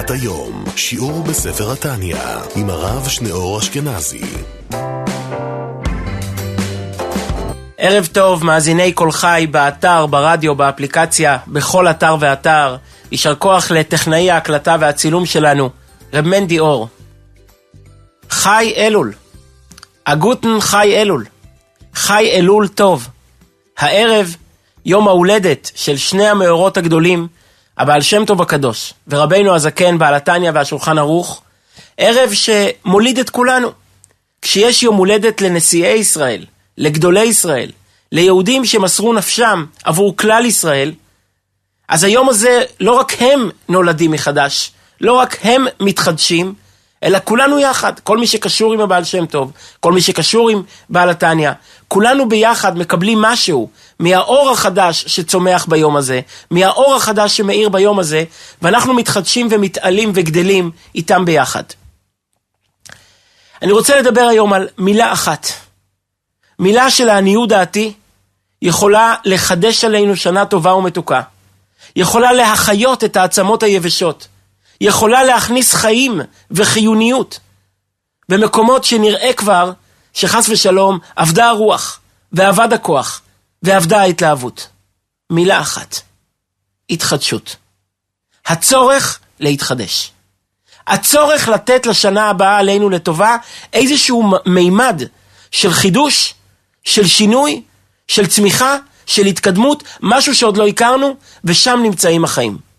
מתנת היום, שיעור בספר התניא, עם הרב שניאור אשכנזי. ערב טוב, מאזיני קול חי, באתר, ברדיו, באפליקציה, בכל אתר ואתר. יישר כוח לטכנאי ההקלטה והצילום שלנו, רב מנדי אור. חי אלול. הגוטן חי אלול. חי אלול טוב. הערב, יום ההולדת של שני המאורות הגדולים, הבעל שם טוב הקדוש, ורבנו הזקן, בעל התניא והשולחן ערוך, ערב שמוליד את כולנו. כשיש יום הולדת לנשיאי ישראל, לגדולי ישראל, ליהודים שמסרו נפשם עבור כלל ישראל, אז היום הזה לא רק הם נולדים מחדש, לא רק הם מתחדשים, אלא כולנו יחד, כל מי שקשור עם הבעל שם טוב, כל מי שקשור עם בעל התניא, כולנו ביחד מקבלים משהו מהאור החדש שצומח ביום הזה, מהאור החדש שמאיר ביום הזה, ואנחנו מתחדשים ומתעלים וגדלים איתם ביחד. אני רוצה לדבר היום על מילה אחת. מילה שלעניות דעתי יכולה לחדש עלינו שנה טובה ומתוקה. יכולה להחיות את העצמות היבשות. יכולה להכניס חיים וחיוניות במקומות שנראה כבר שחס ושלום אבדה הרוח ואבד הכוח ואבדה ההתלהבות. מילה אחת, התחדשות. הצורך להתחדש. הצורך לתת לשנה הבאה עלינו לטובה איזשהו מימד של חידוש, של שינוי, של צמיחה, של התקדמות, משהו שעוד לא הכרנו, ושם נמצאים החיים.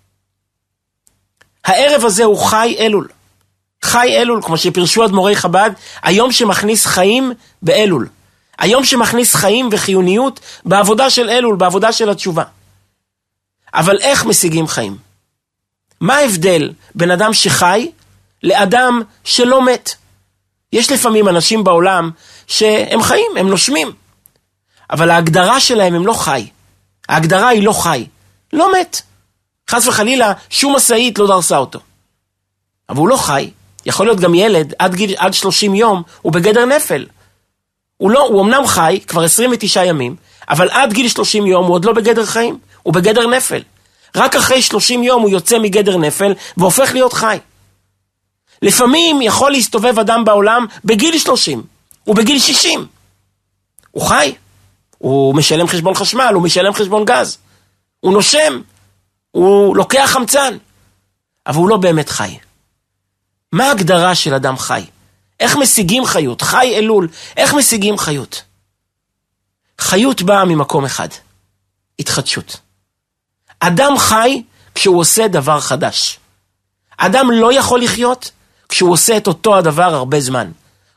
הערב הזה הוא חי אלול. חי אלול, כמו שפרשו אדמו"רי חב"ד, היום שמכניס חיים באלול. היום שמכניס חיים וחיוניות בעבודה של אלול, בעבודה של התשובה. אבל איך משיגים חיים? מה ההבדל בין אדם שחי לאדם שלא מת? יש לפעמים אנשים בעולם שהם חיים, הם נושמים. אבל ההגדרה שלהם הם לא חי. ההגדרה היא לא חי. לא מת. חס וחלילה, שום משאית לא דרסה אותו. אבל הוא לא חי. יכול להיות גם ילד, עד, גיל, עד 30 יום, הוא בגדר נפל. הוא, לא, הוא אמנם חי, כבר 29 ימים, אבל עד גיל 30 יום הוא עוד לא בגדר חיים, הוא בגדר נפל. רק אחרי 30 יום הוא יוצא מגדר נפל והופך להיות חי. לפעמים יכול להסתובב אדם בעולם בגיל 30, הוא בגיל 60. הוא חי, הוא משלם חשבון חשמל, הוא משלם חשבון גז, הוא נושם, הוא לוקח חמצן, אבל הוא לא באמת חי. מה ההגדרה של אדם חי? איך משיגים חיות? חי אלול, איך משיגים חיות? חיות באה ממקום אחד, התחדשות. אדם חי כשהוא עושה דבר חדש. אדם לא יכול לחיות כשהוא עושה את אותו הדבר הרבה זמן.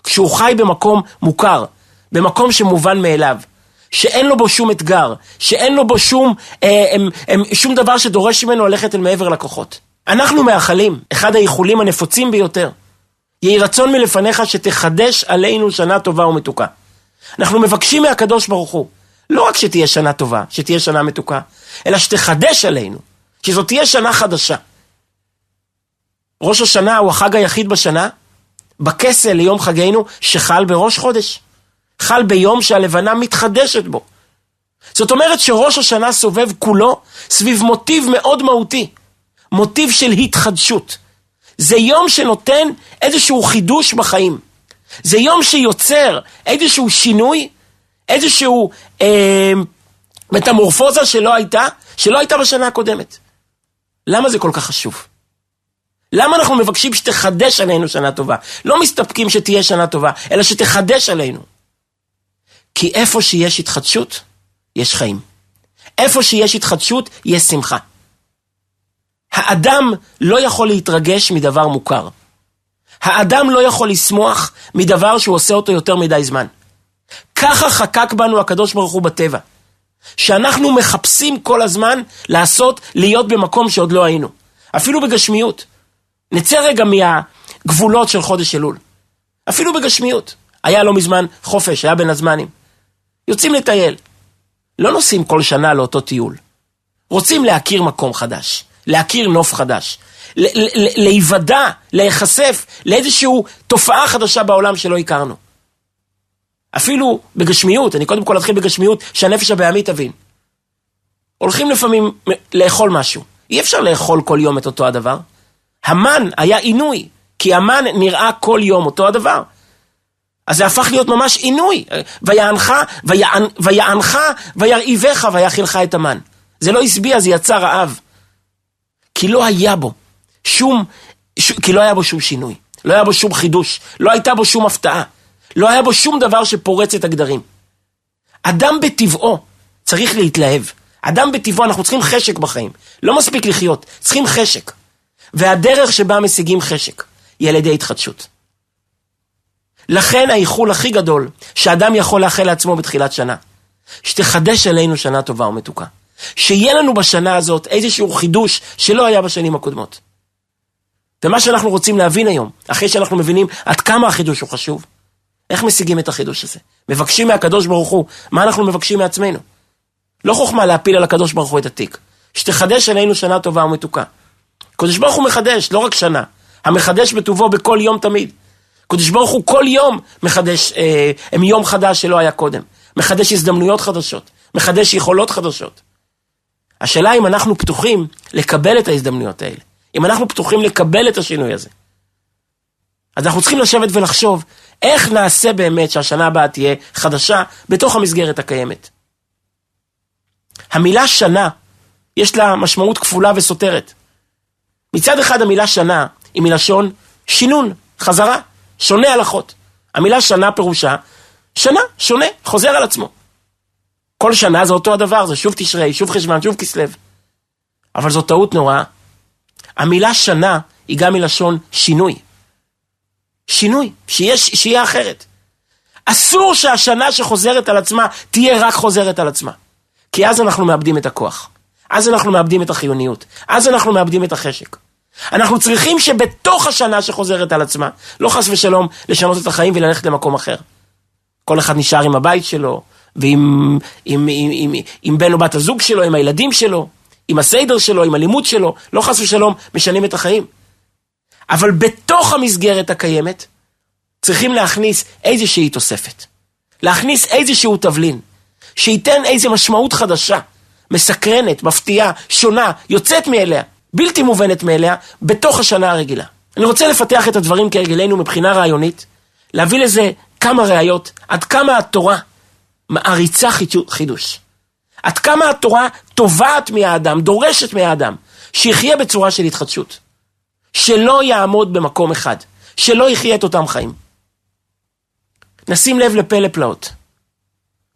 כשהוא חי במקום מוכר, במקום שמובן מאליו. שאין לו בו שום אתגר, שאין לו בו שום, אה, הם, הם, שום דבר שדורש ממנו ללכת אל מעבר לכוחות. אנחנו מאחלים, אחד האיחולים הנפוצים ביותר, יהי רצון מלפניך שתחדש עלינו שנה טובה ומתוקה. אנחנו מבקשים מהקדוש ברוך הוא, לא רק שתהיה שנה טובה, שתהיה שנה מתוקה, אלא שתחדש עלינו, שזאת תהיה שנה חדשה. ראש השנה הוא החג היחיד בשנה, בכסל ליום חגנו, שחל בראש חודש. חל ביום שהלבנה מתחדשת בו. זאת אומרת שראש השנה סובב כולו סביב מוטיב מאוד מהותי, מוטיב של התחדשות. זה יום שנותן איזשהו חידוש בחיים. זה יום שיוצר איזשהו שינוי, איזשהו אה, מטמורפוזה שלא הייתה, שלא הייתה בשנה הקודמת. למה זה כל כך חשוב? למה אנחנו מבקשים שתחדש עלינו שנה טובה? לא מסתפקים שתהיה שנה טובה, אלא שתחדש עלינו. כי איפה שיש התחדשות, יש חיים. איפה שיש התחדשות, יש שמחה. האדם לא יכול להתרגש מדבר מוכר. האדם לא יכול לשמוח מדבר שהוא עושה אותו יותר מדי זמן. ככה חקק בנו הקדוש ברוך הוא בטבע. שאנחנו מחפשים כל הזמן לעשות, להיות במקום שעוד לא היינו. אפילו בגשמיות. נצא רגע מהגבולות של חודש אלול. אפילו בגשמיות. היה לא מזמן חופש, היה בין הזמנים. יוצאים לטייל. לא נוסעים כל שנה לאותו טיול. רוצים להכיר מקום חדש, להכיר נוף חדש, להיוודע, להיחשף לאיזושהי תופעה חדשה בעולם שלא הכרנו. אפילו בגשמיות, אני קודם כל אתחיל בגשמיות, שהנפש הבעמי תבין. הולכים לפעמים לאכול משהו. אי אפשר לאכול כל יום את אותו הדבר. המן היה עינוי, כי המן נראה כל יום אותו הדבר. אז זה הפך להיות ממש עינוי. ויענך, ויענך, וירעיבך, ויאכילך את המן. זה לא השביע, זה יצא רעב. כי לא היה בו שום, ש... כי לא היה בו שום שינוי. לא היה בו שום חידוש. לא הייתה בו שום הפתעה. לא היה בו שום דבר שפורץ את הגדרים. אדם בטבעו צריך להתלהב. אדם בטבעו, אנחנו צריכים חשק בחיים. לא מספיק לחיות, צריכים חשק. והדרך שבה משיגים חשק היא על ידי התחדשות. לכן האיחול הכי גדול שאדם יכול לאחל לעצמו בתחילת שנה, שתחדש עלינו שנה טובה ומתוקה. שיהיה לנו בשנה הזאת איזשהו חידוש שלא היה בשנים הקודמות. ומה שאנחנו רוצים להבין היום, אחרי שאנחנו מבינים עד כמה החידוש הוא חשוב, איך משיגים את החידוש הזה? מבקשים מהקדוש ברוך הוא, מה אנחנו מבקשים מעצמנו? לא חוכמה להפיל על הקדוש ברוך הוא את התיק. שתחדש עלינו שנה טובה ומתוקה. קדוש ברוך הוא מחדש, לא רק שנה. המחדש בטובו בכל יום תמיד. קדוש ברוך הוא כל יום מחדש, אה, יום חדש שלא היה קודם. מחדש הזדמנויות חדשות. מחדש יכולות חדשות. השאלה אם אנחנו פתוחים לקבל את ההזדמנויות האלה. אם אנחנו פתוחים לקבל את השינוי הזה. אז אנחנו צריכים לשבת ולחשוב איך נעשה באמת שהשנה הבאה תהיה חדשה בתוך המסגרת הקיימת. המילה שנה, יש לה משמעות כפולה וסותרת. מצד אחד המילה שנה היא מלשון שינון, חזרה, שונה הלכות. המילה שנה פירושה שנה, שונה, חוזר על עצמו. כל שנה זה אותו הדבר, זה שוב תשרי, שוב חשבון, שוב כסלו. אבל זו טעות נוראה. המילה שנה היא גם מלשון שינוי. שינוי, שיש, שיהיה אחרת. אסור שהשנה שחוזרת על עצמה תהיה רק חוזרת על עצמה. כי אז אנחנו מאבדים את הכוח. אז אנחנו מאבדים את החיוניות. אז אנחנו מאבדים את החשק. אנחנו צריכים שבתוך השנה שחוזרת על עצמה, לא חס ושלום לשנות את החיים וללכת למקום אחר. כל אחד נשאר עם הבית שלו, ועם עם, עם, עם, עם בן או בת הזוג שלו, עם הילדים שלו, עם הסיידר שלו, עם הלימוד שלו, לא חס ושלום משנים את החיים. אבל בתוך המסגרת הקיימת צריכים להכניס איזושהי תוספת. להכניס איזשהו תבלין, שייתן איזו משמעות חדשה, מסקרנת, מפתיעה, שונה, יוצאת מאליה, בלתי מובנת מאליה, בתוך השנה הרגילה. אני רוצה לפתח את הדברים כהרגלנו מבחינה רעיונית, להביא לזה כמה ראיות, עד כמה התורה מעריצה חידוש. עד כמה התורה תובעת מהאדם, דורשת מהאדם, שיחיה בצורה של התחדשות. שלא יעמוד במקום אחד, שלא יחיה את אותם חיים. נשים לב לפלא פלאות.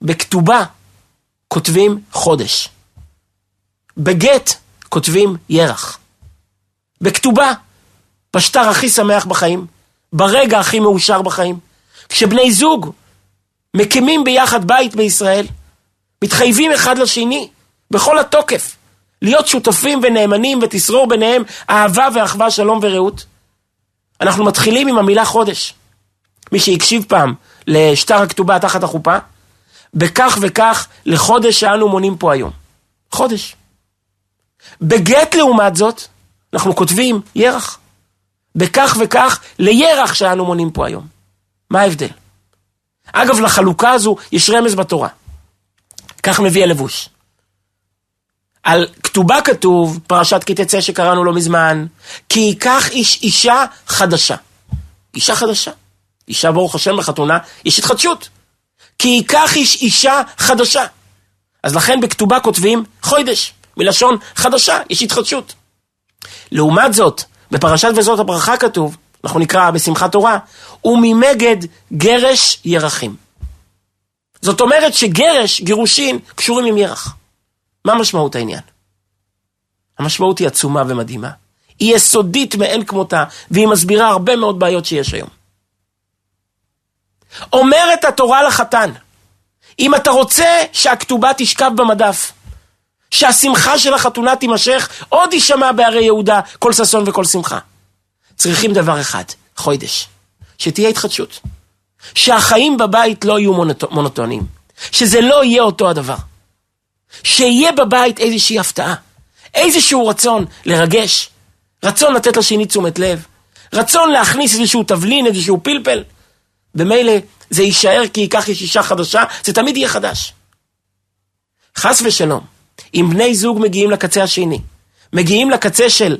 בכתובה כותבים חודש. בגט כותבים ירח. בכתובה, בשטר הכי שמח בחיים, ברגע הכי מאושר בחיים, כשבני זוג מקימים ביחד בית בישראל, מתחייבים אחד לשני בכל התוקף, להיות שותפים ונאמנים ותשרור ביניהם אהבה ואחווה, שלום ורעות. אנחנו מתחילים עם המילה חודש. מי שהקשיב פעם לשטר הכתובה תחת החופה, בכך וכך לחודש שאנו מונים פה היום. חודש. בגט לעומת זאת, אנחנו כותבים ירח. בכך וכך לירח שאנו מונים פה היום. מה ההבדל? אגב, לחלוקה הזו יש רמז בתורה. כך מביא הלבוש. על כתובה כתוב, פרשת כי תצא שקראנו לא מזמן, כי ייקח איש אישה חדשה. אישה חדשה. אישה ברוך השם בחתונה, יש התחדשות. כי ייקח איש אישה חדשה. אז לכן בכתובה כותבים חוידש, מלשון חדשה, יש התחדשות. לעומת זאת, בפרשת וזאת הברכה כתוב, אנחנו נקרא בשמחת תורה, וממגד גרש ירחים. זאת אומרת שגרש, גירושין, קשורים עם ירח. מה משמעות העניין? המשמעות היא עצומה ומדהימה. היא יסודית מאין כמותה, והיא מסבירה הרבה מאוד בעיות שיש היום. אומרת התורה לחתן, אם אתה רוצה שהכתובה תשכב במדף, שהשמחה של החתונה תימשך, עוד יישמע בערי יהודה כל ששון וכל שמחה. צריכים דבר אחד, חוידש, שתהיה התחדשות. שהחיים בבית לא יהיו מונוט... מונוטוניים, שזה לא יהיה אותו הדבר. שיהיה בבית איזושהי הפתעה, איזשהו רצון לרגש, רצון לתת לשני תשומת לב, רצון להכניס איזשהו תבלין, איזשהו פלפל. במילא זה יישאר כי ייקח יש אישה חדשה, זה תמיד יהיה חדש. חס ושלום, אם בני זוג מגיעים לקצה השני, מגיעים לקצה של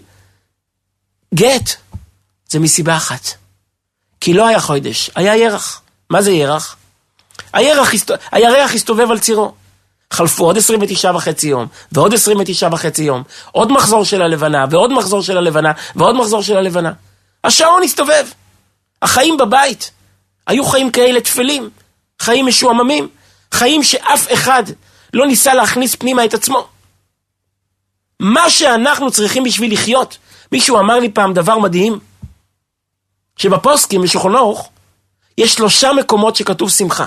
גט זה מסיבה אחת. כי לא היה חוידש, היה ירח. מה זה ירח? הירח, הירח הסתובב על צירו. חלפו עוד 29 וחצי יום, ועוד 29 וחצי יום, עוד מחזור של הלבנה, ועוד מחזור של הלבנה, ועוד מחזור של הלבנה. השעון הסתובב. החיים בבית היו חיים כאלה תפלים, חיים משועממים, חיים שאף אחד לא ניסה להכניס פנימה את עצמו. מה שאנחנו צריכים בשביל לחיות, מישהו אמר לי פעם דבר מדהים, שבפוסקים, בשולחן ערוך, יש שלושה מקומות שכתוב שמחה.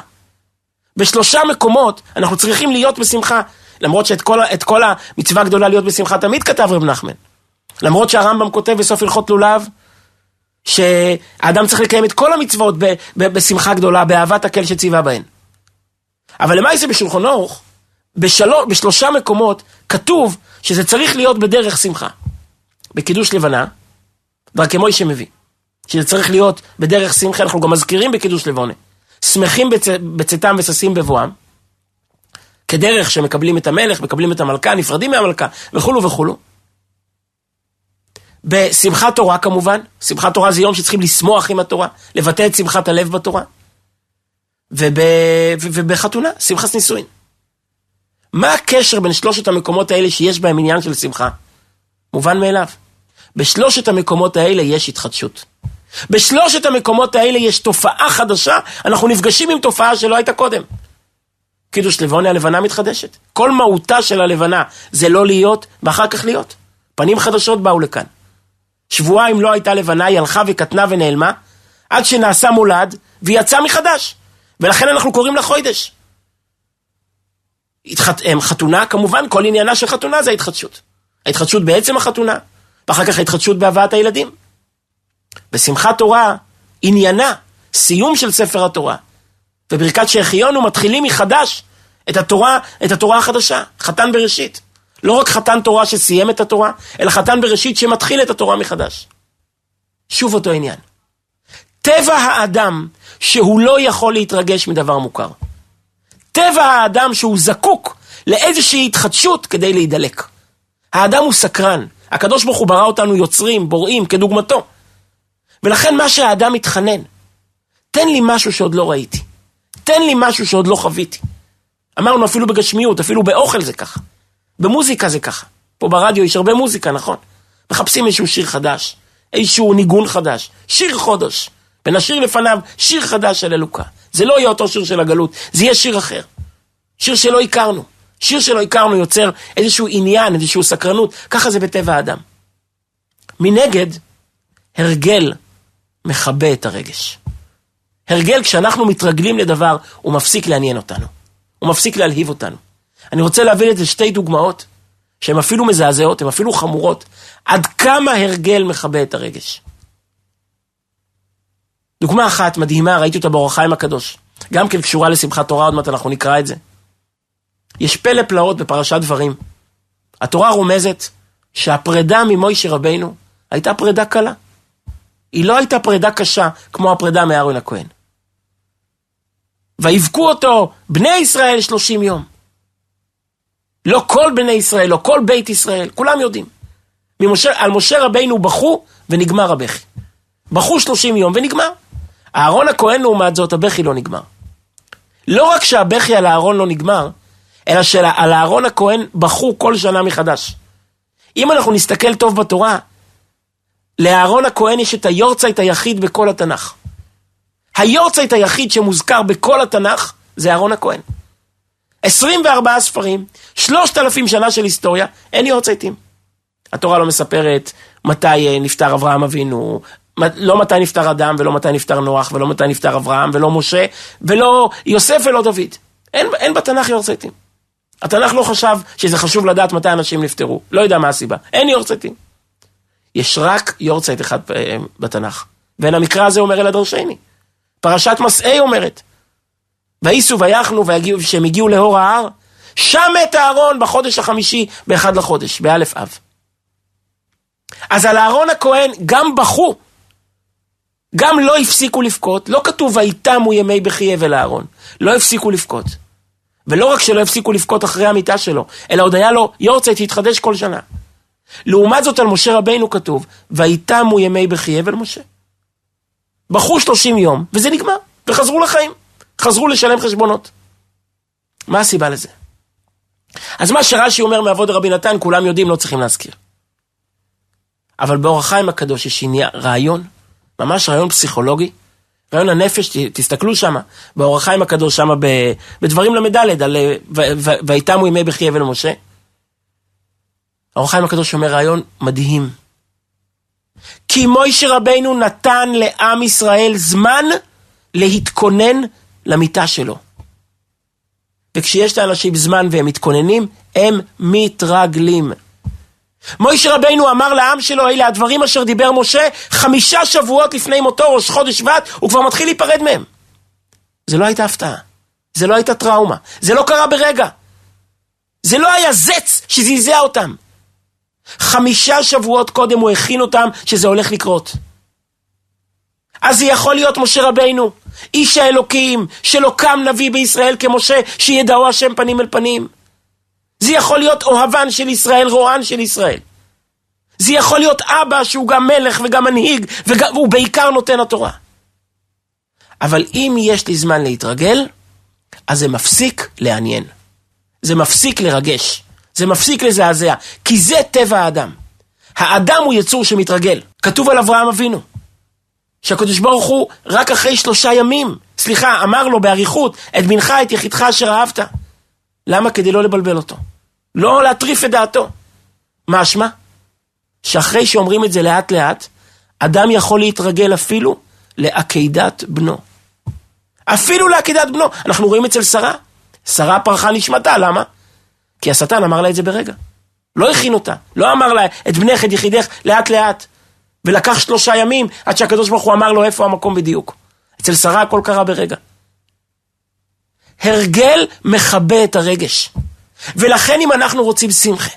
בשלושה מקומות אנחנו צריכים להיות בשמחה, למרות שאת כל, כל המצווה הגדולה להיות בשמחה תמיד כתב רב נחמן. למרות שהרמב"ם כותב בסוף הלכות לולב, שהאדם צריך לקיים את כל המצוות ב, ב, בשמחה גדולה, באהבת הקל שציווה בהן. אבל למה זה בשולחן ערוך? בשלוש, בשלושה מקומות כתוב שזה צריך להיות בדרך שמחה. בקידוש לבנה, דרכי מוישה מביא, שזה צריך להיות בדרך שמחה, אנחנו גם מזכירים בקידוש לבונה. שמחים בצ... בצאתם וששים בבואם, כדרך שמקבלים את המלך, מקבלים את המלכה, נפרדים מהמלכה, וכולו וכולו. בשמחת תורה כמובן, שמחת תורה זה יום שצריכים לשמוח עם התורה, לבטא את שמחת הלב בתורה. וב... ובחתונה, שמחת נישואין. מה הקשר בין שלושת המקומות האלה שיש בהם עניין של שמחה? מובן מאליו. בשלושת המקומות האלה יש התחדשות. בשלושת המקומות האלה יש תופעה חדשה, אנחנו נפגשים עם תופעה שלא הייתה קודם. קידוש לבונה, הלבנה מתחדשת. כל מהותה של הלבנה זה לא להיות ואחר כך להיות. פנים חדשות באו לכאן. שבועיים לא הייתה לבנה, היא הלכה וקטנה ונעלמה, עד שנעשה מולד, והיא יצאה מחדש. ולכן אנחנו קוראים לה חוידש. התחת... חתונה, כמובן, כל עניינה של חתונה זה ההתחדשות. ההתחדשות בעצם החתונה, ואחר כך ההתחדשות בהבאת הילדים. בשמחת תורה, עניינה, סיום של ספר התורה. וברכת שהחיונו מתחילים מחדש את התורה, את התורה החדשה, חתן בראשית. לא רק חתן תורה שסיים את התורה, אלא חתן בראשית שמתחיל את התורה מחדש. שוב אותו עניין. טבע האדם שהוא לא יכול להתרגש מדבר מוכר. טבע האדם שהוא זקוק לאיזושהי התחדשות כדי להידלק. האדם הוא סקרן. הקדוש ברוך הוא ברא אותנו יוצרים, בוראים, כדוגמתו. ולכן מה שהאדם מתחנן, תן לי משהו שעוד לא ראיתי. תן לי משהו שעוד לא חוויתי. אמרנו אפילו בגשמיות, אפילו באוכל זה ככה. במוזיקה זה ככה. פה ברדיו יש הרבה מוזיקה, נכון? מחפשים איזשהו שיר חדש, איזשהו ניגון חדש, שיר חודש. ונשאיר לפניו שיר חדש של אלוקה. זה לא יהיה אותו שיר של הגלות, זה יהיה שיר אחר. שיר שלא הכרנו. שיר שלא הכרנו יוצר איזשהו עניין, איזשהו סקרנות, ככה זה בטבע האדם. מנגד, הרגל מכבה את הרגש. הרגל, כשאנחנו מתרגלים לדבר, הוא מפסיק לעניין אותנו. הוא מפסיק להלהיב אותנו. אני רוצה להביא את זה שתי דוגמאות, שהן אפילו מזעזעות, הן אפילו חמורות, עד כמה הרגל מכבה את הרגש. דוגמה אחת מדהימה, ראיתי אותה באור החיים הקדוש. גם כן קשורה לשמחת תורה, עוד מעט אנחנו נקרא את זה. יש פלא פלאות בפרשת דברים. התורה רומזת שהפרידה ממוישה רבינו הייתה פרידה קלה. היא לא הייתה פרידה קשה כמו הפרידה מאהרון הכהן. ויבכו אותו בני ישראל שלושים יום. לא כל בני ישראל, לא כל בית ישראל, כולם יודעים. ממשה, על משה רבינו בכו ונגמר הבכי. בכו שלושים יום ונגמר. אהרון הכהן לעומת זאת, הבכי לא נגמר. לא רק שהבכי על אהרון לא נגמר, אלא שעל אהרון הכהן בכו כל שנה מחדש. אם אנחנו נסתכל טוב בתורה, לאהרון הכהן יש את היורצייט היחיד בכל התנ"ך. היורצייט היחיד שמוזכר בכל התנ"ך זה אהרון הכהן. 24 ספרים, 3,000 שנה של היסטוריה, אין יורצייטים. התורה לא מספרת מתי אה, נפטר אברהם אבינו, לא מתי נפטר אדם, ולא מתי נפטר נוח, ולא מתי נפטר אברהם, ולא משה, ולא יוסף ולא דוד. אין, אין בתנ"ך יורצייטים. התנ"ך לא חשב שזה חשוב לדעת מתי אנשים נפטרו. לא יודע מה הסיבה. אין יורצייטים. יש רק יורצייט אחד אה, בתנ"ך. ואין המקרא הזה אומר אל הדרשני. פרשת מסעי אומרת. וייסעו ויחנו וכשהם הגיעו להור ההר, שם מת אהרון בחודש החמישי באחד לחודש, באלף אב. אז על אהרון הכהן גם בכו גם לא הפסיקו לבכות, לא כתוב ויתמו ימי בכי אבל אהרון, לא הפסיקו לבכות. ולא רק שלא הפסיקו לבכות אחרי המיטה שלו, אלא עוד היה לו יורצייט שהתחדש כל שנה. לעומת זאת על משה רבינו כתוב, ויתמו ימי בכי אבל משה. בחרו 30 יום, וזה נגמר, וחזרו לחיים. חזרו לשלם חשבונות. מה הסיבה לזה? אז מה שרש"י אומר מעבוד רבי נתן, כולם יודעים, לא צריכים להזכיר. אבל באורח חיים הקדוש יש רעיון, ממש רעיון פסיכולוגי, רעיון הנפש, תסתכלו שם, באורח חיים הקדוש שם בדברים ל"ד, על ויתמו ימי בכי אבל משה. האורח חיים הקדוש אומר רעיון מדהים. כי מוישה רבינו נתן לעם ישראל זמן להתכונן למיטה שלו. וכשיש לאנשים זמן והם מתכוננים, הם מתרגלים. מוישה רבינו אמר לעם שלו, אלה הדברים אשר דיבר משה, חמישה שבועות לפני מותו, ראש חודש שבט, הוא כבר מתחיל להיפרד מהם. זה לא הייתה הפתעה, זה לא הייתה טראומה, זה לא קרה ברגע. זה לא היה זץ שזעזע אותם. חמישה שבועות קודם הוא הכין אותם שזה הולך לקרות. אז זה יכול להיות משה רבינו, איש האלוקים, שלא קם נביא בישראל כמשה, שידעו השם פנים אל פנים. זה יכול להיות אוהבן של ישראל, רוען של ישראל. זה יכול להיות אבא שהוא גם מלך וגם מנהיג, והוא בעיקר נותן התורה. אבל אם יש לי זמן להתרגל, אז זה מפסיק לעניין. זה מפסיק לרגש. זה מפסיק לזעזע. כי זה טבע האדם. האדם הוא יצור שמתרגל. כתוב על אברהם אבינו. שהקדוש ברוך הוא רק אחרי שלושה ימים, סליחה, אמר לו באריכות, את בנך, את יחידך אשר אהבת. למה? כדי לא לבלבל אותו. לא להטריף את דעתו. משמע? שאחרי שאומרים את זה לאט לאט, אדם יכול להתרגל אפילו לעקידת בנו. אפילו לעקידת בנו. אנחנו רואים אצל שרה. שרה פרחה נשמתה, למה? כי השטן אמר לה את זה ברגע. לא הכין אותה. לא אמר לה, את בנך, את יחידך, לאט לאט. ולקח שלושה ימים עד שהקדוש ברוך הוא אמר לו איפה המקום בדיוק. אצל שרה הכל קרה ברגע. הרגל מכבה את הרגש. ולכן אם אנחנו רוצים שמחה,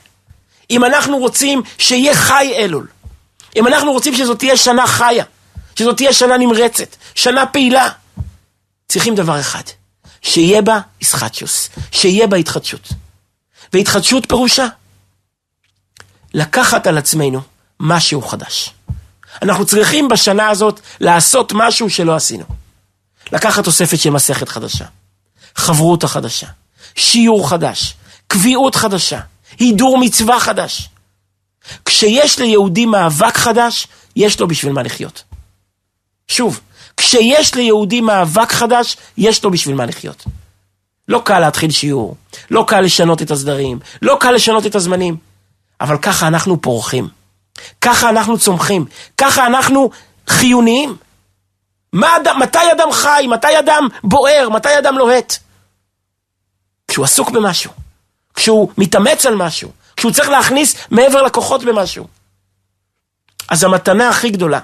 אם אנחנו רוצים שיהיה חי אלול, אם אנחנו רוצים שזאת תהיה שנה חיה, שזאת תהיה שנה נמרצת, שנה פעילה, צריכים דבר אחד, שיהיה בה איסחטשוס, שיהיה בה התחדשות. והתחדשות פירושה לקחת על עצמנו משהו חדש. אנחנו צריכים בשנה הזאת לעשות משהו שלא עשינו. לקחת תוספת של מסכת חדשה, חברות חדשה, שיעור חדש, קביעות חדשה, הידור מצווה חדש. כשיש ליהודי מאבק חדש, יש לו בשביל מה לחיות. שוב, כשיש ליהודי מאבק חדש, יש לו בשביל מה לחיות. לא קל להתחיל שיעור, לא קל לשנות את הסדרים, לא קל לשנות את הזמנים, אבל ככה אנחנו פורחים. ככה אנחנו צומחים, ככה אנחנו חיוניים. מה אדם, מתי אדם חי, מתי אדם בוער, מתי אדם לוהט? כשהוא עסוק במשהו, כשהוא מתאמץ על משהו, כשהוא צריך להכניס מעבר לכוחות במשהו. אז המתנה הכי גדולה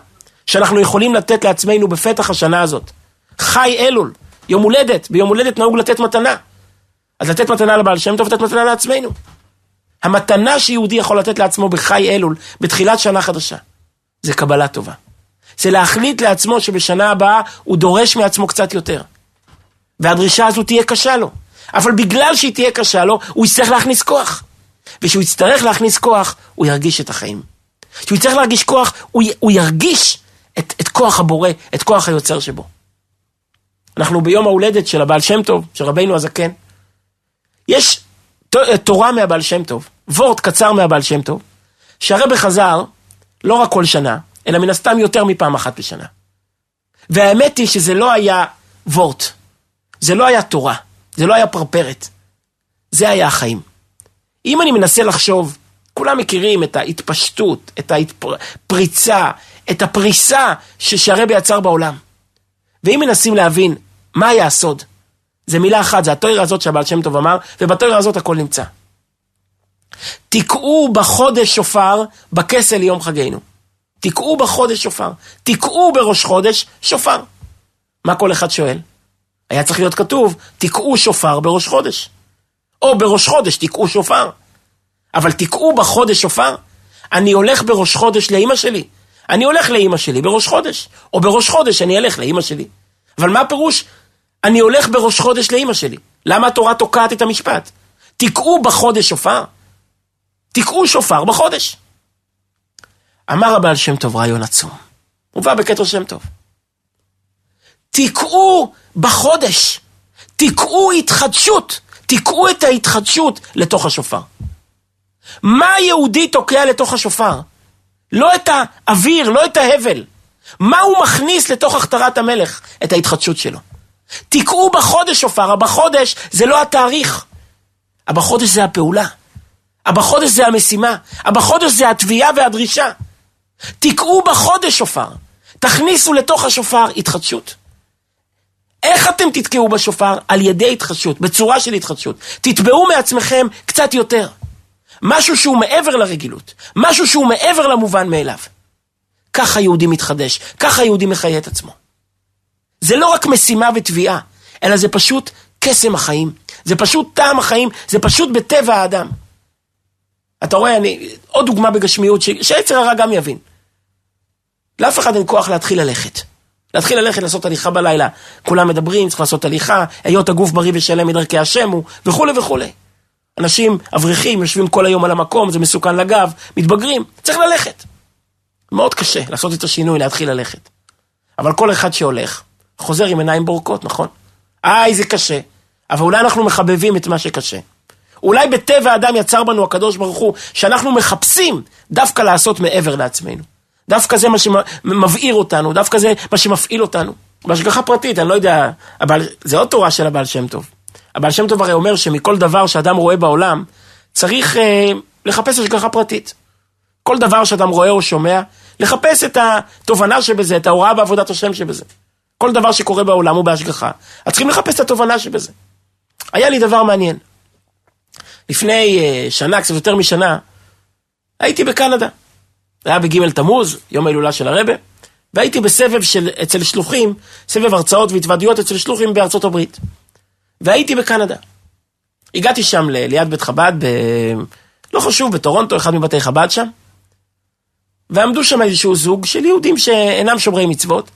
שאנחנו יכולים לתת לעצמנו בפתח השנה הזאת, חי אלול, יום הולדת, ביום הולדת נהוג לתת מתנה. אז לתת מתנה לבעל שם טוב, לתת מתנה לעצמנו. המתנה שיהודי יכול לתת לעצמו בחי אלול, בתחילת שנה חדשה, זה קבלה טובה. זה להחליט לעצמו שבשנה הבאה הוא דורש מעצמו קצת יותר. והדרישה הזו תהיה קשה לו. אבל בגלל שהיא תהיה קשה לו, הוא יצטרך להכניס כוח. וכשהוא יצטרך להכניס כוח, הוא ירגיש את החיים. כשהוא יצטרך להרגיש כוח, הוא, י, הוא ירגיש את, את כוח הבורא, את כוח היוצר שבו. אנחנו ביום ההולדת של הבעל שם טוב, של רבינו הזקן. יש תורה מהבעל שם טוב, וורט קצר מהבעל שם טוב, שהרבה חזר לא רק כל שנה, אלא מן הסתם יותר מפעם אחת בשנה. והאמת היא שזה לא היה וורט, זה לא היה תורה, זה לא היה פרפרת, זה היה החיים. אם אני מנסה לחשוב, כולם מכירים את ההתפשטות, את הפריצה, את הפריסה שהרבי יצר בעולם. ואם מנסים להבין מה היה הסוד, זה מילה אחת, זה התוירה הזאת שהבעל שם טוב אמר, ובתוירה הזאת הכל נמצא. תקעו בחודש שופר בכסל ליום חגינו. תקעו בחודש שופר. תקעו בראש חודש שופר. מה כל אחד שואל? היה צריך להיות כתוב, תקעו שופר בראש חודש. או בראש חודש תקעו שופר. אבל תקעו בחודש שופר. אני הולך בראש חודש לאימא שלי. אני הולך לאימא שלי בראש חודש. או בראש חודש אני אלך לאימא שלי. אבל מה הפירוש אני הולך בראש חודש לאימא שלי. למה התורה תוקעת את המשפט? תקעו בחודש שופר. תקעו שופר בחודש. אמר הבעל שם טוב רעיון עצום. מובא בקטע שם טוב. תקעו בחודש, תקעו התחדשות, תקעו את ההתחדשות לתוך השופר. מה יהודי תוקע לתוך השופר? לא את האוויר, לא את ההבל. מה הוא מכניס לתוך הכתרת המלך? את ההתחדשות שלו. תקעו בחודש שופר, הבחודש זה לא התאריך. הבחודש זה הפעולה. הבחודש זה המשימה. הבחודש זה התביעה והדרישה. תקעו בחודש שופר. תכניסו לתוך השופר התחדשות. איך אתם תתקעו בשופר? על ידי התחדשות, בצורה של התחדשות. תתבעו מעצמכם קצת יותר. משהו שהוא מעבר לרגילות, משהו שהוא מעבר למובן מאליו. ככה יהודי מתחדש, ככה יהודי מחיה את עצמו. זה לא רק משימה ותביעה, אלא זה פשוט קסם החיים, זה פשוט טעם החיים, זה פשוט בטבע האדם. אתה רואה, אני, עוד דוגמה בגשמיות, שהיצר הרע גם יבין. לאף אחד אין כוח להתחיל ללכת. להתחיל ללכת לעשות הליכה בלילה. כולם מדברים, צריך לעשות הליכה, היות הגוף בריא ושלם מדרכי השם הוא, וכולי וכולי. אנשים אברכים יושבים כל היום על המקום, זה מסוכן לגב, מתבגרים, צריך ללכת. מאוד קשה לעשות את השינוי, להתחיל ללכת. אבל כל אחד שהולך, חוזר עם עיניים בורקות, נכון? איי, זה קשה. אבל אולי אנחנו מחבבים את מה שקשה. אולי בטבע האדם יצר בנו הקדוש ברוך הוא, שאנחנו מחפשים דווקא לעשות מעבר לעצמנו. דווקא זה מה שמבעיר אותנו, דווקא זה מה שמפעיל אותנו. בהשגחה פרטית, אני לא יודע, אבל זה עוד תורה של הבעל שם טוב. הבעל שם טוב הרי אומר שמכל דבר שאדם רואה בעולם, צריך אה, לחפש השגחה פרטית. כל דבר שאדם רואה או שומע, לחפש את התובנה שבזה, את ההוראה בעבודת השם שבזה. כל דבר שקורה בעולם הוא בהשגחה, אז צריכים לחפש את התובנה שבזה. היה לי דבר מעניין. לפני uh, שנה, קצת יותר משנה, הייתי בקנדה. זה היה בג' תמוז, יום ההילולה של הרבה, והייתי בסבב של, אצל שלוחים, סבב הרצאות והתוודויות אצל שלוחים בארצות הברית. והייתי בקנדה. הגעתי שם ליד בית חב"ד, ב... לא חשוב, בטורונטו, אחד מבתי חב"ד שם, ועמדו שם איזשהו זוג של יהודים שאינם שומרי מצוות,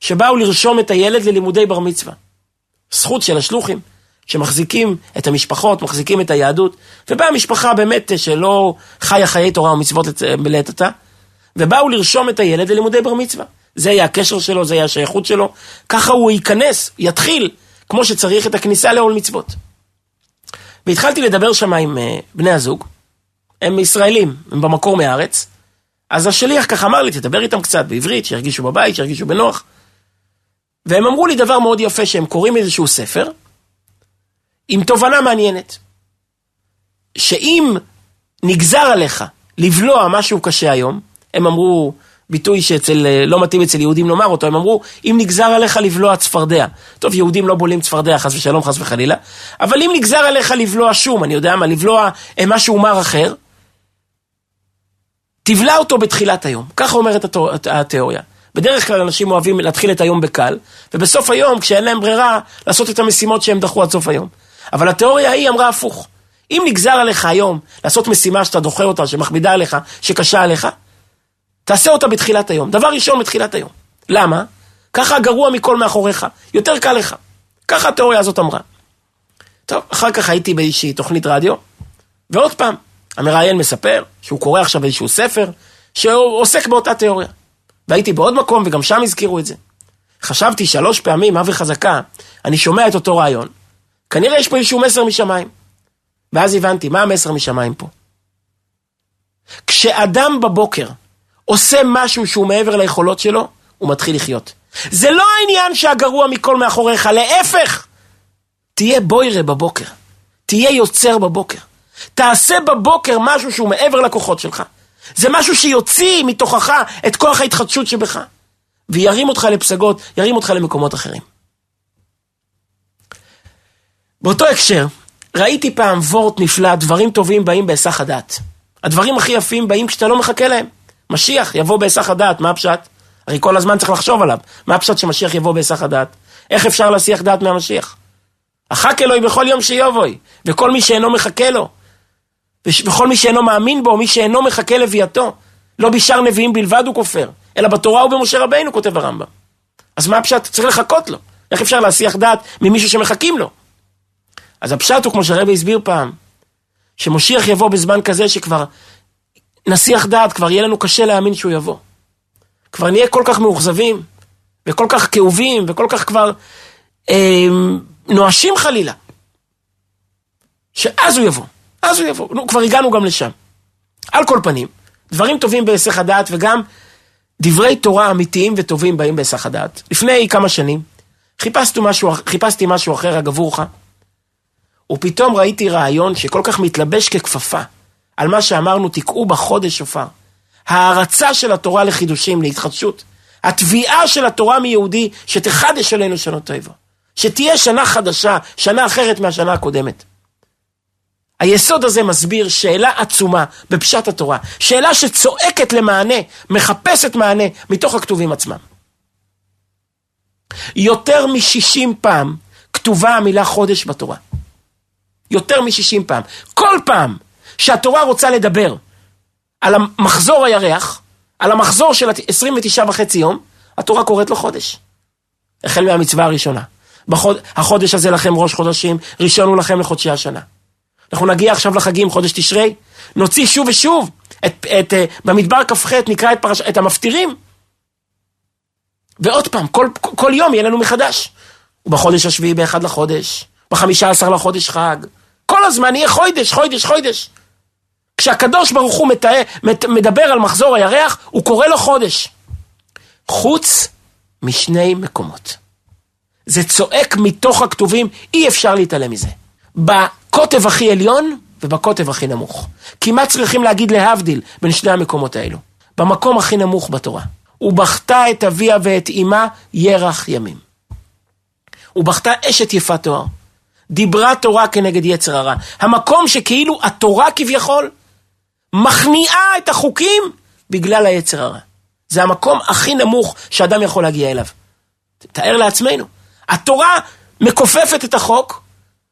שבאו לרשום את הילד ללימודי בר מצווה. זכות של השלוחים, שמחזיקים את המשפחות, מחזיקים את היהדות, ובאה משפחה באמת שלא חיה חיי תורה ומצוות לעת עתה, ובאו לרשום את הילד ללימודי בר מצווה. זה יהיה הקשר שלו, זה יהיה השייכות שלו, ככה הוא ייכנס, יתחיל, כמו שצריך, את הכניסה לעול מצוות. והתחלתי לדבר שם עם uh, בני הזוג, הם ישראלים, הם במקור מהארץ, אז השליח ככה אמר לי, תדבר איתם קצת בעברית, שירגישו בבית, שירגישו בנוח. והם אמרו לי דבר מאוד יפה, שהם קוראים איזשהו ספר, עם תובנה מעניינת. שאם נגזר עליך לבלוע משהו קשה היום, הם אמרו ביטוי שאצל, לא מתאים אצל יהודים לומר אותו, הם אמרו, אם נגזר עליך לבלוע צפרדע. טוב, יהודים לא בולעים צפרדע, חס ושלום, חס וחלילה, אבל אם נגזר עליך לבלוע שום, אני יודע מה, לבלוע משהו מר אחר, תבלע אותו בתחילת היום. ככה אומרת התיאוריה. בדרך כלל אנשים אוהבים להתחיל את היום בקל, ובסוף היום, כשאין להם ברירה, לעשות את המשימות שהם דחו עד סוף היום. אבל התיאוריה ההיא אמרה הפוך. אם נגזר עליך היום לעשות משימה שאתה דוחה אותה, שמכבידה עליך, שקשה עליך, תעשה אותה בתחילת היום. דבר ראשון בתחילת היום. למה? ככה גרוע מכל מאחוריך. יותר קל לך. ככה התיאוריה הזאת אמרה. טוב, אחר כך הייתי באיזושהי תוכנית רדיו, ועוד פעם, המראיין מספר שהוא קורא עכשיו איזשהו ספר שעוסק באותה תיאוריה. והייתי בעוד מקום וגם שם הזכירו את זה. חשבתי שלוש פעמים, מה וחזקה, אני שומע את אותו רעיון. כנראה יש פה איזשהו מסר משמיים. ואז הבנתי, מה המסר משמיים פה? כשאדם בבוקר עושה משהו שהוא מעבר ליכולות שלו, הוא מתחיל לחיות. זה לא העניין שהגרוע מכל מאחוריך, להפך! תהיה בוירה בבוקר. תהיה יוצר בבוקר. תעשה בבוקר משהו שהוא מעבר לכוחות שלך. זה משהו שיוציא מתוכך את כוח ההתחדשות שבך, וירים אותך לפסגות, ירים אותך למקומות אחרים. באותו הקשר, ראיתי פעם וורט נפלא, דברים טובים באים בהיסח הדעת. הדברים הכי יפים באים כשאתה לא מחכה להם. משיח יבוא בהיסח הדעת, מה הפשט? הרי כל הזמן צריך לחשוב עליו. מה הפשט שמשיח יבוא בהיסח הדעת? איך אפשר להסיח דעת מהמשיח? החק אלוהי בכל יום שיבואי, וכל מי שאינו מחכה לו. וכל מי שאינו מאמין בו, מי שאינו מחכה לביאתו. לא בשאר נביאים בלבד הוא כופר, אלא בתורה ובמשה רבינו, כותב הרמב"ם. אז מה הפשט? צריך לחכות לו. איך אפשר להסיח דעת ממישהו שמחכים לו? אז הפשט הוא, כמו שהרבי הסביר פעם, שמשיח יבוא בזמן כזה שכבר נסיח דעת, כבר יהיה לנו קשה להאמין שהוא יבוא. כבר נהיה כל כך מאוכזבים, וכל כך כאובים, וכל כך כבר אה, נואשים חלילה, שאז הוא יבוא, אז הוא יבוא. נו, כבר הגענו גם לשם. על כל פנים, דברים טובים בהיסח הדעת, וגם דברי תורה אמיתיים וטובים באים בהיסח הדעת. לפני כמה שנים, חיפשתי משהו, חיפשתי משהו אחר אגב עבורך, ופתאום ראיתי רעיון שכל כך מתלבש ככפפה על מה שאמרנו, תקעו בחודש שופר. הערצה של התורה לחידושים, להתחדשות. התביעה של התורה מיהודי שתחדש עלינו שנות טויבו. שתהיה שנה חדשה, שנה אחרת מהשנה הקודמת. היסוד הזה מסביר שאלה עצומה בפשט התורה, שאלה שצועקת למענה, מחפשת מענה מתוך הכתובים עצמם. יותר מ-60 פעם כתובה המילה חודש בתורה. יותר מ-60 פעם. כל פעם שהתורה רוצה לדבר על המחזור הירח, על המחזור של 29 וחצי יום, התורה קוראת לו חודש. החל מהמצווה הראשונה. בחוד... החודש הזה לכם ראש חודשים, ראשון הוא לכם לחודשי השנה. אנחנו נגיע עכשיו לחגים, חודש תשרי, נוציא שוב ושוב, את, את, את, במדבר כ"ח נקרא את, פרש... את המפטירים, ועוד פעם, כל, כל יום יהיה לנו מחדש. ובחודש השביעי באחד לחודש, בחמישה עשר לחודש חג, כל הזמן יהיה חוידש, חוידש, חוידש. כשהקדוש ברוך הוא מתאה, מת, מדבר על מחזור הירח, הוא קורא לו חודש. חוץ משני מקומות. זה צועק מתוך הכתובים, אי אפשר להתעלם מזה. בקוטב הכי עליון ובקוטב הכי נמוך. כמעט צריכים להגיד להבדיל בין שני המקומות האלו. במקום הכי נמוך בתורה. ובכתה את אביה ואת אמה ירח ימים. ובכתה אשת יפת תואר. דיברה תורה כנגד יצר הרע. המקום שכאילו התורה כביכול מכניעה את החוקים בגלל היצר הרע. זה המקום הכי נמוך שאדם יכול להגיע אליו. תאר לעצמנו. התורה מכופפת את החוק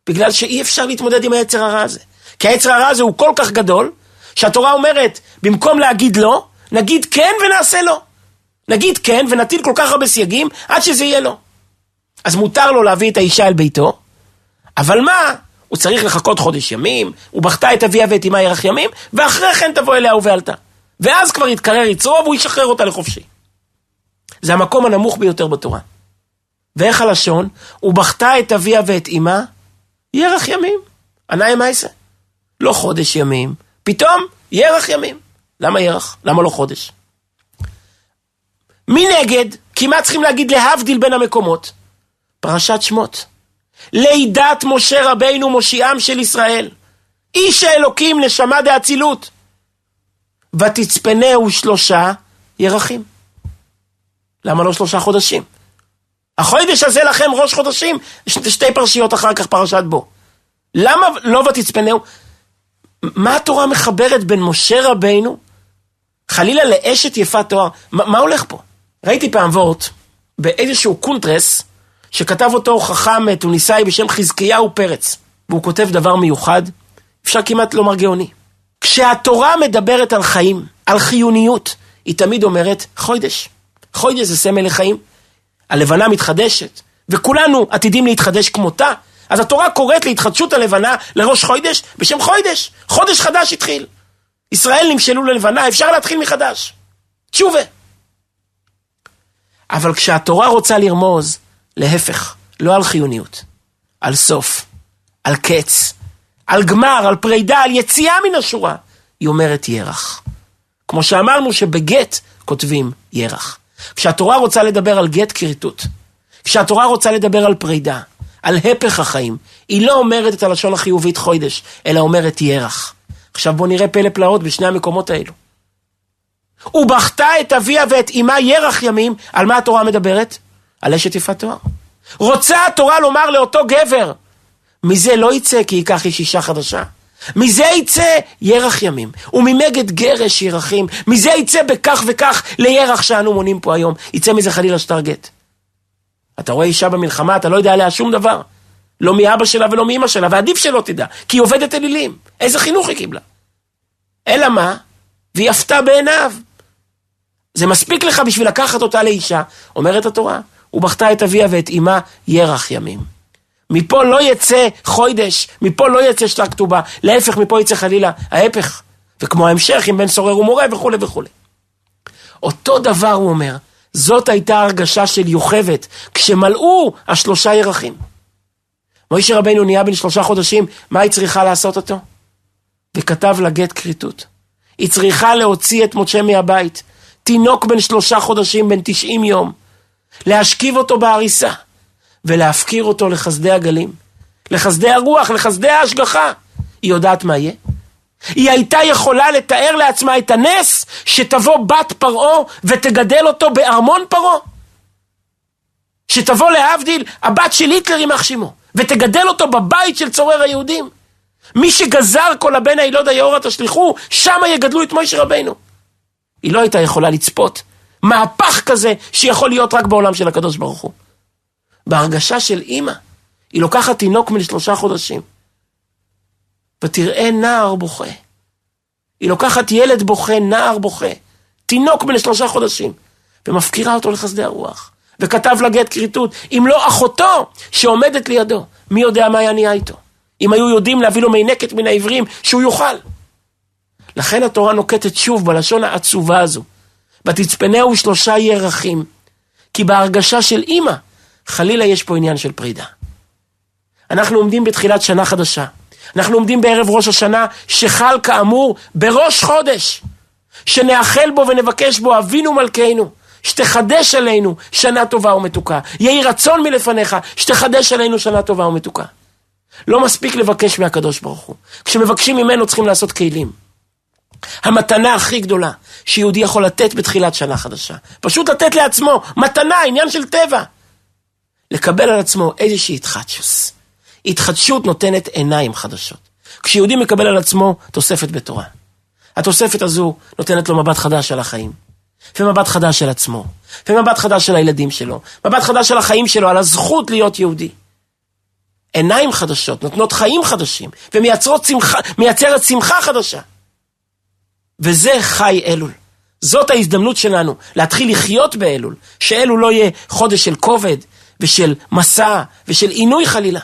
בגלל שאי אפשר להתמודד עם היצר הרע הזה. כי היצר הרע הזה הוא כל כך גדול, שהתורה אומרת, במקום להגיד לא, נגיד כן ונעשה לא. נגיד כן ונטיל כל כך הרבה סייגים עד שזה יהיה לא. אז מותר לו להביא את האישה אל ביתו, אבל מה? הוא צריך לחכות חודש ימים, הוא בכתה את אביה ואת אמה ירח ימים, ואחרי כן תבוא אליה ובעלתה. ואז כבר יתקרר יצרו והוא ישחרר אותה לחופשי. זה המקום הנמוך ביותר בתורה. ואיך הלשון? ובכתה את אביה ואת אמה ירח ימים. ענאי מייסה. לא חודש ימים, פתאום ירח ימים. למה ירח? למה לא חודש? מנגד, כמעט צריכים להגיד להבדיל בין המקומות. פרשת שמות. לידת משה רבינו מושיעם של ישראל. איש האלוקים נשמה דאצילות. ותצפנהו שלושה ירחים. למה לא שלושה חודשים? החודש הזה לכם ראש חודשים, שתי פרשיות אחר כך פרשת בו. למה לא ותצפנהו? מה התורה מחברת בין משה רבינו, חלילה לאשת יפת תואר? מה, מה הולך פה? ראיתי פעם וורט באיזשהו קונטרס שכתב אותו חכם טוניסאי בשם חזקיהו פרץ, והוא כותב דבר מיוחד, אפשר כמעט לומר גאוני. כשהתורה מדברת על חיים, על חיוניות, היא תמיד אומרת חוידש. חוידש זה סמל לחיים. הלבנה מתחדשת, וכולנו עתידים להתחדש כמותה, אז התורה קוראת להתחדשות הלבנה לראש חוידש בשם חוידש. חודש חדש התחיל. ישראל נמשלו ללבנה, אפשר להתחיל מחדש. תשובה. אבל כשהתורה רוצה לרמוז, להפך, לא על חיוניות, על סוף, על קץ, על גמר, על פרידה, על יציאה מן השורה, היא אומרת ירח. כמו שאמרנו שבגט כותבים ירח. כשהתורה רוצה לדבר על גט כריתות, כשהתורה רוצה לדבר על פרידה, על הפך החיים, היא לא אומרת את הלשון החיובית חוידש, אלא אומרת ירח. עכשיו בואו נראה פלא פלאות בשני המקומות האלו. ובכתה את אביה ואת אמה ירח ימים, על מה התורה מדברת? על אשת יפת תואר. רוצה התורה לומר לאותו גבר, מזה לא יצא כי ייקח איש אישה חדשה. מזה יצא ירח ימים, וממגד גרש ירחים, מזה יצא בכך וכך לירח שאנו מונים פה היום, יצא מזה חלילה שטר גט. אתה רואה אישה במלחמה, אתה לא יודע עליה שום דבר. לא מאבא שלה ולא מאמא שלה, ועדיף שלא תדע, כי היא עובדת אלילים. איזה חינוך היא קיבלה? אלא מה? והיא עפתה בעיניו. זה מספיק לך בשביל לקחת אותה לאישה, אומרת התורה, ובכתה את אביה ואת אמה ירח ימים. מפה לא יצא חוידש, מפה לא יצא שטר כתובה, להפך מפה יצא חלילה, ההפך. וכמו ההמשך עם בן סורר ומורה וכולי וכולי. אותו דבר הוא אומר, זאת הייתה הרגשה של יוכבת, כשמלאו השלושה ירחים. מוישה רבינו נהיה בן שלושה חודשים, מה היא צריכה לעשות אותו? וכתב לה גט כריתות. היא צריכה להוציא את משה מהבית. תינוק בן שלושה חודשים, בן תשעים יום. להשכיב אותו בהריסה, ולהפקיר אותו לחסדי הגלים. לחסדי הרוח, לחסדי ההשגחה. היא יודעת מה יהיה? היא הייתה יכולה לתאר לעצמה את הנס שתבוא בת פרעה ותגדל אותו בארמון פרעה. שתבוא להבדיל הבת של היטלר יימח שמו, ותגדל אותו בבית של צורר היהודים. מי שגזר כל הבן הילוד היאורה תשליכו, שמה יגדלו את מוישה רבינו. היא לא הייתה יכולה לצפות מהפך כזה שיכול להיות רק בעולם של הקדוש ברוך הוא. בהרגשה של אימא, היא לוקחת תינוק בן חודשים, ותראה נער בוכה. היא לוקחת ילד בוכה, נער בוכה, תינוק בן שלושה חודשים, ומפקירה אותו לחסדי הרוח. וכתב לה גט כריתות, אם לא אחותו שעומדת לידו, מי יודע מה היה נהיה איתו. אם היו יודעים להביא לו מינקת מן העברים, שהוא יוכל. לכן התורה נוקטת שוב בלשון העצובה הזו. ותצפנהו שלושה ירחים, כי בהרגשה של אימא, חלילה יש פה עניין של פרידה. אנחנו עומדים בתחילת שנה חדשה. אנחנו עומדים בערב ראש השנה, שחל כאמור בראש חודש, שנאחל בו ונבקש בו אבינו מלכנו, שתחדש עלינו שנה טובה ומתוקה. יהי רצון מלפניך, שתחדש עלינו שנה טובה ומתוקה. לא מספיק לבקש מהקדוש ברוך הוא. כשמבקשים ממנו צריכים לעשות כלים. המתנה הכי גדולה שיהודי יכול לתת בתחילת שנה חדשה. פשוט לתת לעצמו, מתנה, עניין של טבע. לקבל על עצמו איזושהי התחדשוס. התחדשות נותנת עיניים חדשות. כשיהודי מקבל על עצמו תוספת בתורה. התוספת הזו נותנת לו מבט חדש על החיים. ומבט חדש של עצמו. ומבט חדש של הילדים שלו. מבט חדש של החיים שלו, על הזכות להיות יהודי. עיניים חדשות, נותנות חיים חדשים, ומייצרת שמחה, שמחה חדשה. וזה חי אלול. זאת ההזדמנות שלנו להתחיל לחיות באלול, שאלול לא יהיה חודש של כובד ושל מסע ושל עינוי חלילה,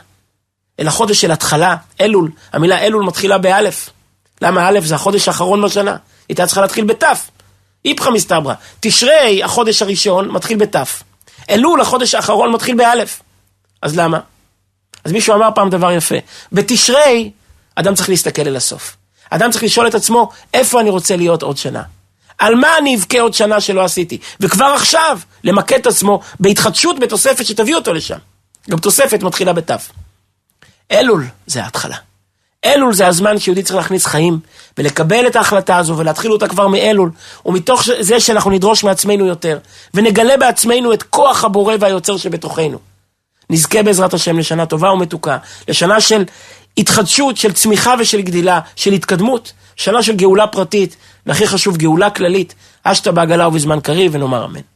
אלא חודש של התחלה, אלול. המילה אלול מתחילה באלף. למה א' זה החודש האחרון בשנה? הייתה צריכה להתחיל בתף. איפכא מסתברא. תשרי, החודש הראשון, מתחיל בתף. אלול, החודש האחרון, מתחיל באלף. אז למה? אז מישהו אמר פעם דבר יפה. בתשרי, אדם צריך להסתכל אל הסוף. אדם צריך לשאול את עצמו, איפה אני רוצה להיות עוד שנה? על מה אני אבכה עוד שנה שלא עשיתי? וכבר עכשיו, למקד את עצמו בהתחדשות בתוספת שתביא אותו לשם. גם תוספת מתחילה בתף. אלול זה ההתחלה. אלול זה הזמן שיהודי צריך להכניס חיים ולקבל את ההחלטה הזו ולהתחיל אותה כבר מאלול ומתוך זה שאנחנו נדרוש מעצמנו יותר ונגלה בעצמנו את כוח הבורא והיוצר שבתוכנו. נזכה בעזרת השם לשנה טובה ומתוקה, לשנה של התחדשות, של צמיחה ושל גדילה, של התקדמות, שנה של גאולה פרטית, והכי חשוב גאולה כללית, אשתא בעגלה ובזמן קריב ונאמר אמן.